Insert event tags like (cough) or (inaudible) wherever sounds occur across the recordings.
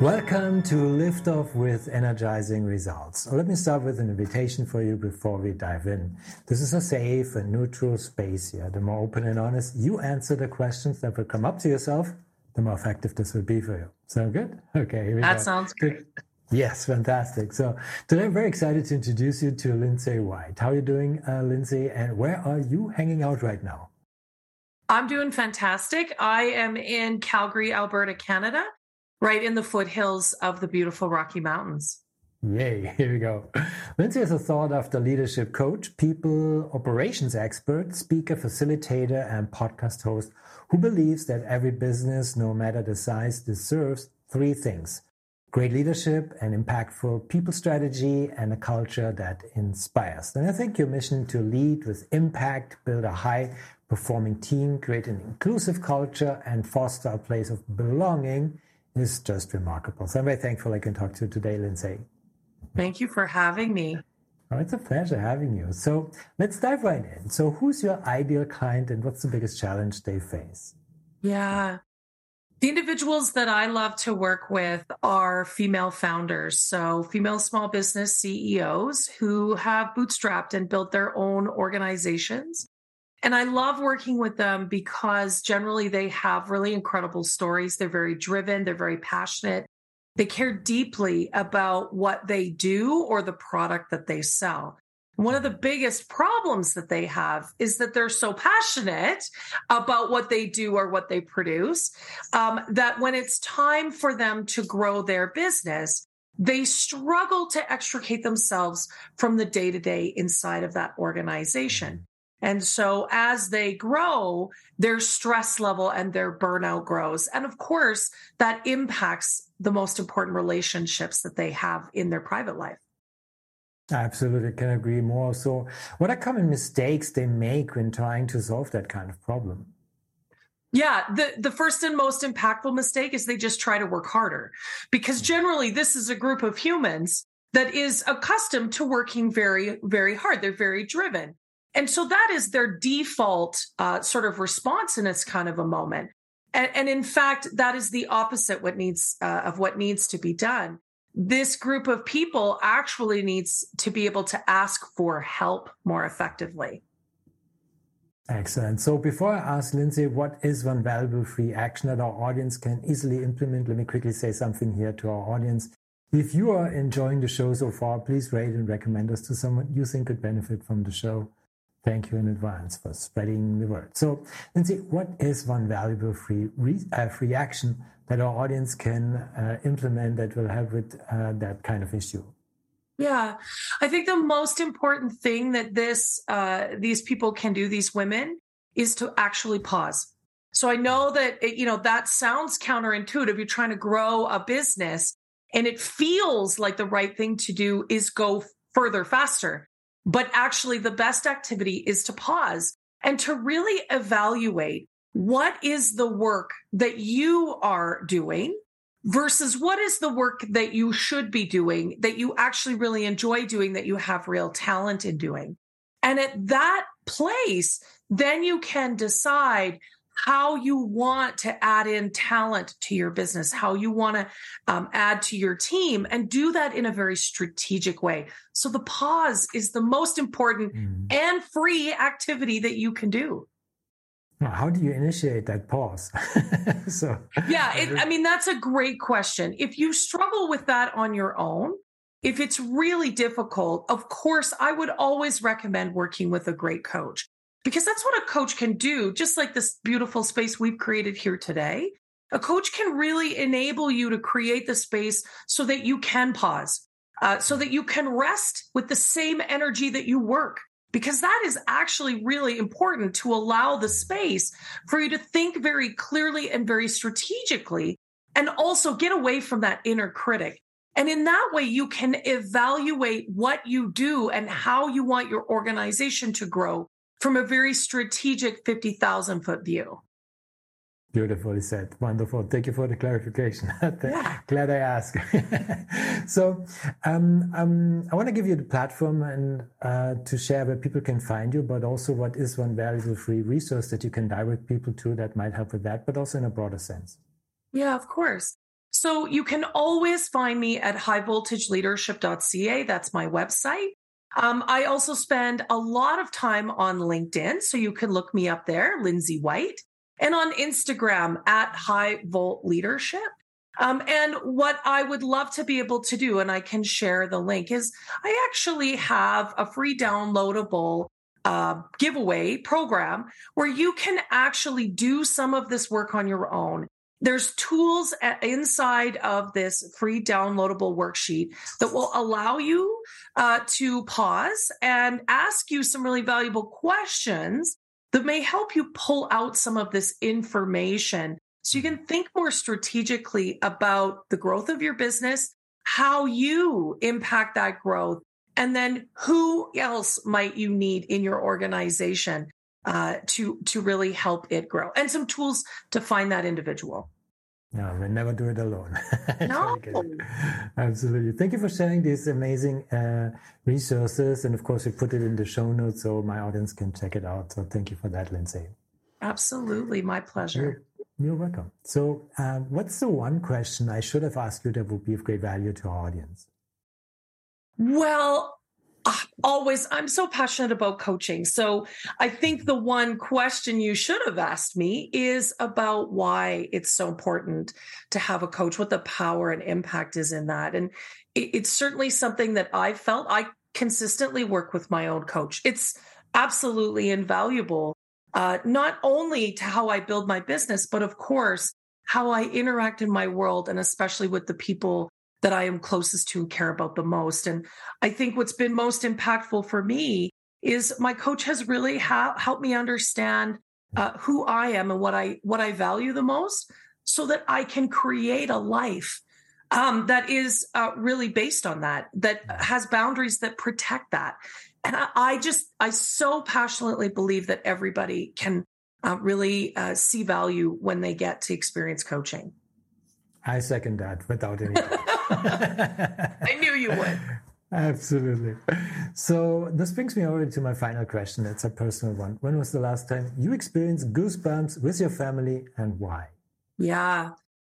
Welcome to Liftoff with Energizing Results. Let me start with an invitation for you before we dive in. This is a safe and neutral space here. The more open and honest you answer the questions that will come up to yourself, the more effective this will be for you. Sound good? Okay, here That go. That sounds good. Yes, fantastic. So today I'm very excited to introduce you to Lindsay White. How are you doing, uh, Lindsay? And where are you hanging out right now? I'm doing fantastic. I am in Calgary, Alberta, Canada right in the foothills of the beautiful Rocky Mountains. Yay, (laughs) here we go. Lindsay is a sought after leadership coach, people operations expert, speaker, facilitator, and podcast host who believes that every business, no matter the size, deserves three things great leadership, an impactful people strategy, and a culture that inspires. And I think your mission to lead with impact, build a high performing team, create an inclusive culture, and foster a place of belonging is just remarkable. So I'm very thankful I can talk to you today, Lindsay. Thank you for having me. Oh, it's a pleasure having you. So let's dive right in. So, who's your ideal client and what's the biggest challenge they face? Yeah. The individuals that I love to work with are female founders. So, female small business CEOs who have bootstrapped and built their own organizations and I love working with them because generally they have really incredible stories. They're very driven, they're very passionate. They care deeply about what they do or the product that they sell. One of the biggest problems that they have is that they're so passionate about what they do or what they produce um, that when it's time for them to grow their business, they struggle to extricate themselves from the day to day inside of that organization. And so as they grow, their stress level and their burnout grows. And of course, that impacts the most important relationships that they have in their private life. Absolutely, can agree more. So, what are common mistakes they make when trying to solve that kind of problem? Yeah, the, the first and most impactful mistake is they just try to work harder because mm. generally this is a group of humans that is accustomed to working very, very hard. They're very driven. And so that is their default uh, sort of response in this kind of a moment. And, and in fact, that is the opposite what needs uh, of what needs to be done. This group of people actually needs to be able to ask for help more effectively. Excellent. So before I ask Lindsay, what is one valuable free action that our audience can easily implement? Let me quickly say something here to our audience. If you are enjoying the show so far, please rate and recommend us to someone you think could benefit from the show. Thank you in advance for spreading the word. So, Lindsay, what is one valuable free re, uh, free action that our audience can uh, implement that will help with uh, that kind of issue? Yeah, I think the most important thing that this uh, these people can do, these women, is to actually pause. So I know that it, you know that sounds counterintuitive. You're trying to grow a business, and it feels like the right thing to do is go further faster. But actually, the best activity is to pause and to really evaluate what is the work that you are doing versus what is the work that you should be doing that you actually really enjoy doing, that you have real talent in doing. And at that place, then you can decide how you want to add in talent to your business, how you want to um, add to your team, and do that in a very strategic way. So the pause is the most important mm. and free activity that you can do. How do you initiate that pause? (laughs) so, yeah, it, I mean, that's a great question. If you struggle with that on your own, if it's really difficult, of course, I would always recommend working with a great coach because that's what a coach can do, just like this beautiful space we've created here today. A coach can really enable you to create the space so that you can pause, uh, so that you can rest with the same energy that you work. Because that is actually really important to allow the space for you to think very clearly and very strategically, and also get away from that inner critic. And in that way, you can evaluate what you do and how you want your organization to grow from a very strategic 50,000 foot view. Beautifully said. Wonderful. Thank you for the clarification. (laughs) Glad I asked. (laughs) so, um, um, I want to give you the platform and uh, to share where people can find you, but also what is one valuable free resource that you can direct people to that might help with that, but also in a broader sense. Yeah, of course. So you can always find me at highvoltageleadership.ca. That's my website. Um, I also spend a lot of time on LinkedIn, so you can look me up there, Lindsay White and on Instagram at High Volt Leadership. Um, and what I would love to be able to do, and I can share the link, is I actually have a free downloadable uh, giveaway program where you can actually do some of this work on your own. There's tools inside of this free downloadable worksheet that will allow you uh, to pause and ask you some really valuable questions that may help you pull out some of this information so you can think more strategically about the growth of your business, how you impact that growth, and then who else might you need in your organization uh, to to really help it grow, and some tools to find that individual. No, we never do it alone. (laughs) no. Absolutely. Thank you for sharing these amazing uh, resources. And of course, we put it in the show notes so my audience can check it out. So thank you for that, Lindsay. Absolutely. My pleasure. You're, you're welcome. So, uh, what's the one question I should have asked you that would be of great value to our audience? Well, always i'm so passionate about coaching. So i think the one question you should have asked me is about why it's so important to have a coach what the power and impact is in that. And it's certainly something that i felt. I consistently work with my own coach. It's absolutely invaluable uh, not only to how i build my business but of course how i interact in my world and especially with the people that I am closest to and care about the most. And I think what's been most impactful for me is my coach has really ha- helped me understand uh, who I am and what I what I value the most, so that I can create a life um, that is uh, really based on that, that has boundaries that protect that. And I, I just I so passionately believe that everybody can uh, really uh, see value when they get to experience coaching. I second that without any. (laughs) (laughs) I knew you would. Absolutely. So this brings me already to my final question. It's a personal one. When was the last time you experienced goosebumps with your family and why? Yeah.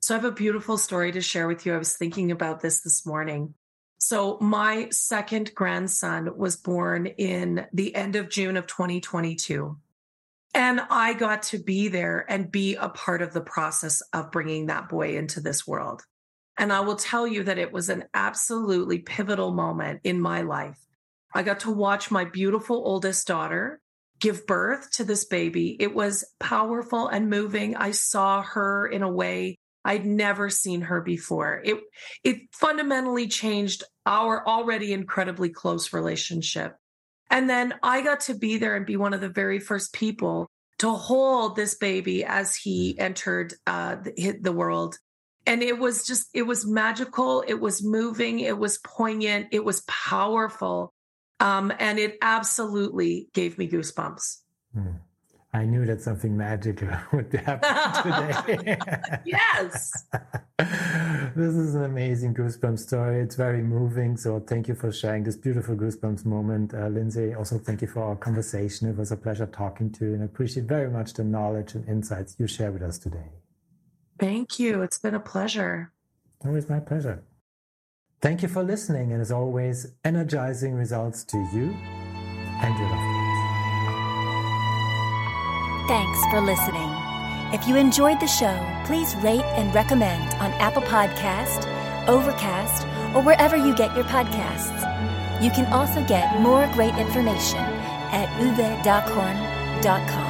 So I have a beautiful story to share with you. I was thinking about this this morning. So my second grandson was born in the end of June of 2022. And I got to be there and be a part of the process of bringing that boy into this world. And I will tell you that it was an absolutely pivotal moment in my life. I got to watch my beautiful oldest daughter give birth to this baby. It was powerful and moving. I saw her in a way I'd never seen her before. It it fundamentally changed our already incredibly close relationship. And then I got to be there and be one of the very first people to hold this baby as he entered uh, the, the world. And it was just, it was magical. It was moving. It was poignant. It was powerful. Um, and it absolutely gave me goosebumps. Hmm. I knew that something magical (laughs) would happen today. (laughs) yes. (laughs) this is an amazing goosebumps story. It's very moving. So thank you for sharing this beautiful goosebumps moment, uh, Lindsay. Also, thank you for our conversation. It was a pleasure talking to you and I appreciate very much the knowledge and insights you share with us today. Thank you. It's been a pleasure. Always my pleasure. Thank you for listening. And as always, energizing results to you and your loved ones. Thanks for listening. If you enjoyed the show, please rate and recommend on Apple Podcast, Overcast, or wherever you get your podcasts. You can also get more great information at uwedockhorn.com.